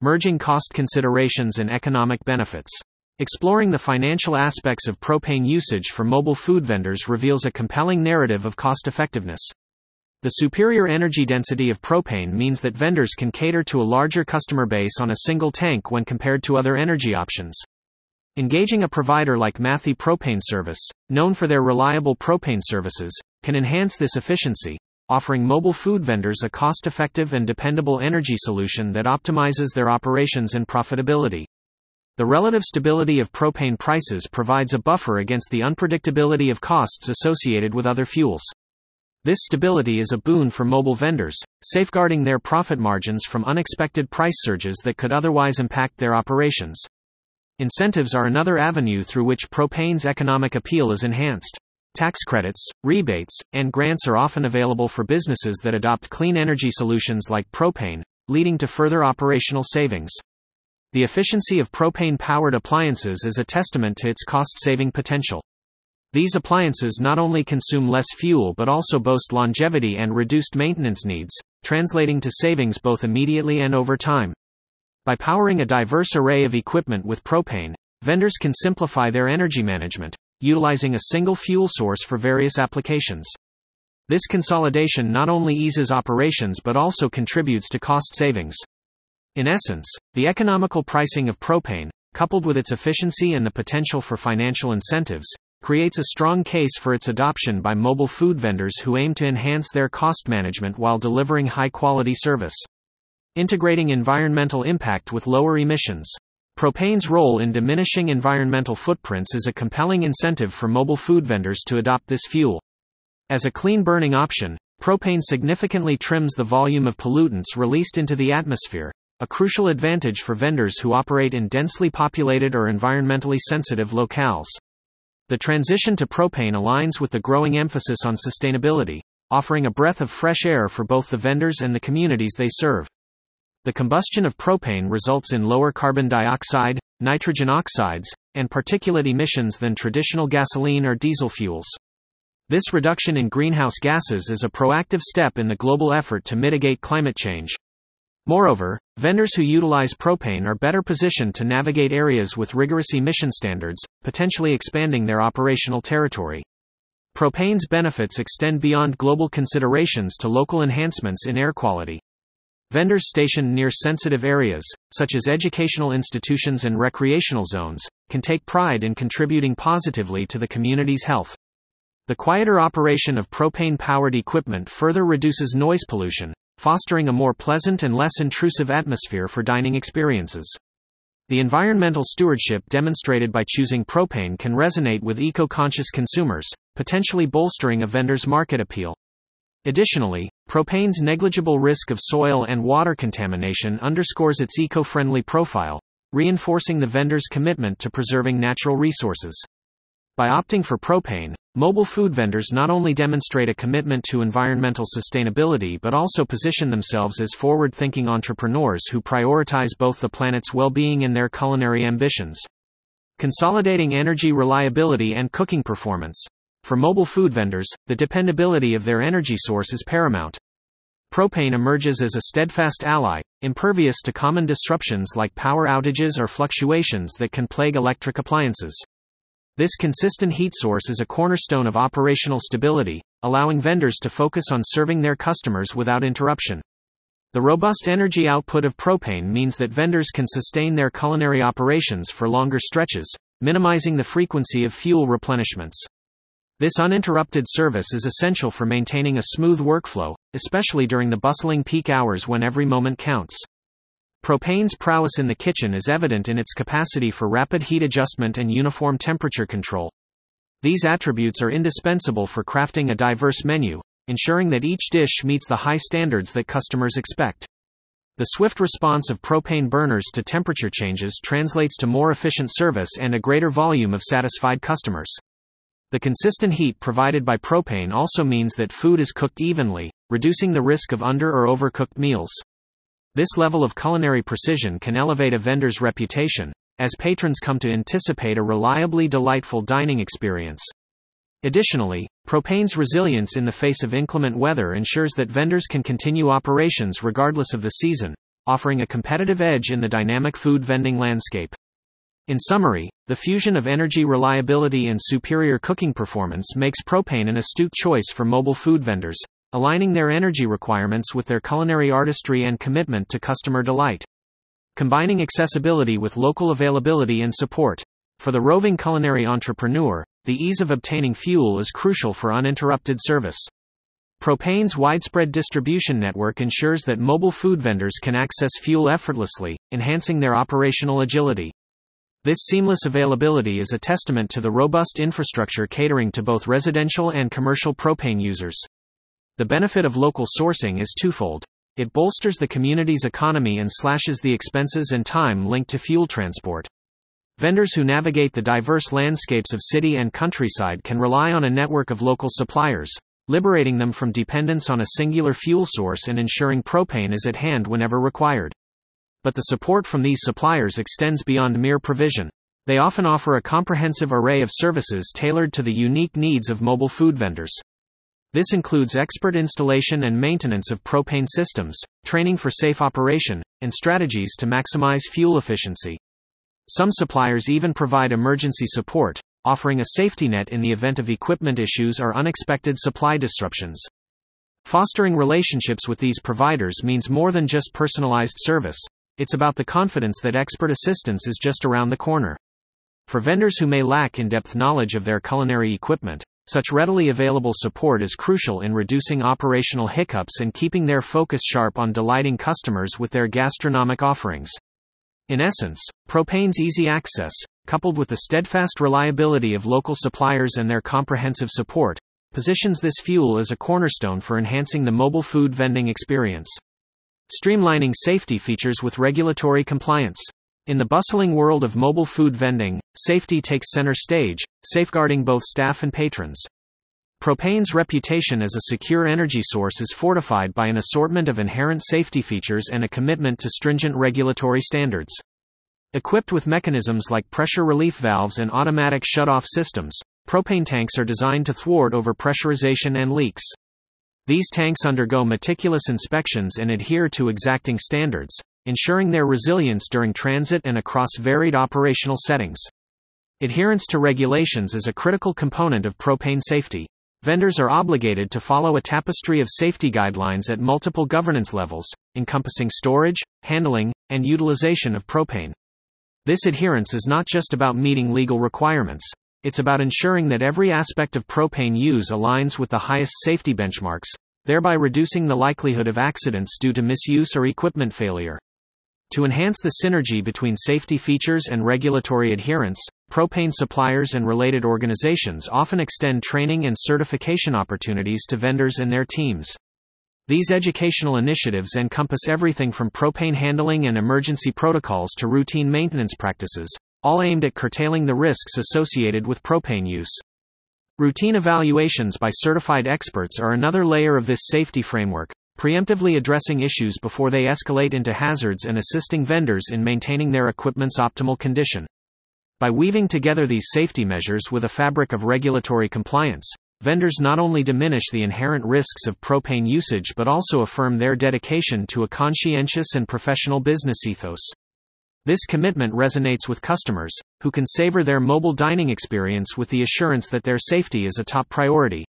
merging cost considerations and economic benefits. Exploring the financial aspects of propane usage for mobile food vendors reveals a compelling narrative of cost effectiveness. The superior energy density of propane means that vendors can cater to a larger customer base on a single tank when compared to other energy options. Engaging a provider like Matthey Propane Service, known for their reliable propane services, can enhance this efficiency, offering mobile food vendors a cost effective and dependable energy solution that optimizes their operations and profitability. The relative stability of propane prices provides a buffer against the unpredictability of costs associated with other fuels. This stability is a boon for mobile vendors, safeguarding their profit margins from unexpected price surges that could otherwise impact their operations. Incentives are another avenue through which propane's economic appeal is enhanced. Tax credits, rebates, and grants are often available for businesses that adopt clean energy solutions like propane, leading to further operational savings. The efficiency of propane powered appliances is a testament to its cost saving potential. These appliances not only consume less fuel but also boast longevity and reduced maintenance needs, translating to savings both immediately and over time. By powering a diverse array of equipment with propane, vendors can simplify their energy management, utilizing a single fuel source for various applications. This consolidation not only eases operations but also contributes to cost savings. In essence, the economical pricing of propane, coupled with its efficiency and the potential for financial incentives, creates a strong case for its adoption by mobile food vendors who aim to enhance their cost management while delivering high quality service. Integrating environmental impact with lower emissions. Propane's role in diminishing environmental footprints is a compelling incentive for mobile food vendors to adopt this fuel. As a clean burning option, propane significantly trims the volume of pollutants released into the atmosphere, a crucial advantage for vendors who operate in densely populated or environmentally sensitive locales. The transition to propane aligns with the growing emphasis on sustainability, offering a breath of fresh air for both the vendors and the communities they serve. The combustion of propane results in lower carbon dioxide, nitrogen oxides, and particulate emissions than traditional gasoline or diesel fuels. This reduction in greenhouse gases is a proactive step in the global effort to mitigate climate change. Moreover, vendors who utilize propane are better positioned to navigate areas with rigorous emission standards, potentially expanding their operational territory. Propane's benefits extend beyond global considerations to local enhancements in air quality. Vendors stationed near sensitive areas, such as educational institutions and recreational zones, can take pride in contributing positively to the community's health. The quieter operation of propane powered equipment further reduces noise pollution, fostering a more pleasant and less intrusive atmosphere for dining experiences. The environmental stewardship demonstrated by choosing propane can resonate with eco conscious consumers, potentially bolstering a vendor's market appeal. Additionally, propane's negligible risk of soil and water contamination underscores its eco friendly profile, reinforcing the vendor's commitment to preserving natural resources. By opting for propane, mobile food vendors not only demonstrate a commitment to environmental sustainability but also position themselves as forward thinking entrepreneurs who prioritize both the planet's well being and their culinary ambitions. Consolidating energy reliability and cooking performance. For mobile food vendors, the dependability of their energy source is paramount. Propane emerges as a steadfast ally, impervious to common disruptions like power outages or fluctuations that can plague electric appliances. This consistent heat source is a cornerstone of operational stability, allowing vendors to focus on serving their customers without interruption. The robust energy output of propane means that vendors can sustain their culinary operations for longer stretches, minimizing the frequency of fuel replenishments. This uninterrupted service is essential for maintaining a smooth workflow, especially during the bustling peak hours when every moment counts. Propane's prowess in the kitchen is evident in its capacity for rapid heat adjustment and uniform temperature control. These attributes are indispensable for crafting a diverse menu, ensuring that each dish meets the high standards that customers expect. The swift response of propane burners to temperature changes translates to more efficient service and a greater volume of satisfied customers. The consistent heat provided by propane also means that food is cooked evenly, reducing the risk of under or overcooked meals. This level of culinary precision can elevate a vendor's reputation, as patrons come to anticipate a reliably delightful dining experience. Additionally, propane's resilience in the face of inclement weather ensures that vendors can continue operations regardless of the season, offering a competitive edge in the dynamic food vending landscape. In summary, the fusion of energy reliability and superior cooking performance makes propane an astute choice for mobile food vendors, aligning their energy requirements with their culinary artistry and commitment to customer delight. Combining accessibility with local availability and support. For the roving culinary entrepreneur, the ease of obtaining fuel is crucial for uninterrupted service. Propane's widespread distribution network ensures that mobile food vendors can access fuel effortlessly, enhancing their operational agility. This seamless availability is a testament to the robust infrastructure catering to both residential and commercial propane users. The benefit of local sourcing is twofold. It bolsters the community's economy and slashes the expenses and time linked to fuel transport. Vendors who navigate the diverse landscapes of city and countryside can rely on a network of local suppliers, liberating them from dependence on a singular fuel source and ensuring propane is at hand whenever required but the support from these suppliers extends beyond mere provision. They often offer a comprehensive array of services tailored to the unique needs of mobile food vendors. This includes expert installation and maintenance of propane systems, training for safe operation, and strategies to maximize fuel efficiency. Some suppliers even provide emergency support, offering a safety net in the event of equipment issues or unexpected supply disruptions. Fostering relationships with these providers means more than just personalized service, it's about the confidence that expert assistance is just around the corner. For vendors who may lack in depth knowledge of their culinary equipment, such readily available support is crucial in reducing operational hiccups and keeping their focus sharp on delighting customers with their gastronomic offerings. In essence, propane's easy access, coupled with the steadfast reliability of local suppliers and their comprehensive support, positions this fuel as a cornerstone for enhancing the mobile food vending experience. Streamlining safety features with regulatory compliance. In the bustling world of mobile food vending, safety takes center stage, safeguarding both staff and patrons. Propane's reputation as a secure energy source is fortified by an assortment of inherent safety features and a commitment to stringent regulatory standards. Equipped with mechanisms like pressure relief valves and automatic shut-off systems, propane tanks are designed to thwart overpressurization and leaks. These tanks undergo meticulous inspections and adhere to exacting standards, ensuring their resilience during transit and across varied operational settings. Adherence to regulations is a critical component of propane safety. Vendors are obligated to follow a tapestry of safety guidelines at multiple governance levels, encompassing storage, handling, and utilization of propane. This adherence is not just about meeting legal requirements, it's about ensuring that every aspect of propane use aligns with the highest safety benchmarks, thereby reducing the likelihood of accidents due to misuse or equipment failure. To enhance the synergy between safety features and regulatory adherence, propane suppliers and related organizations often extend training and certification opportunities to vendors and their teams. These educational initiatives encompass everything from propane handling and emergency protocols to routine maintenance practices, all aimed at curtailing the risks associated with propane use. Routine evaluations by certified experts are another layer of this safety framework, preemptively addressing issues before they escalate into hazards and assisting vendors in maintaining their equipment's optimal condition. By weaving together these safety measures with a fabric of regulatory compliance, vendors not only diminish the inherent risks of propane usage but also affirm their dedication to a conscientious and professional business ethos. This commitment resonates with customers, who can savor their mobile dining experience with the assurance that their safety is a top priority.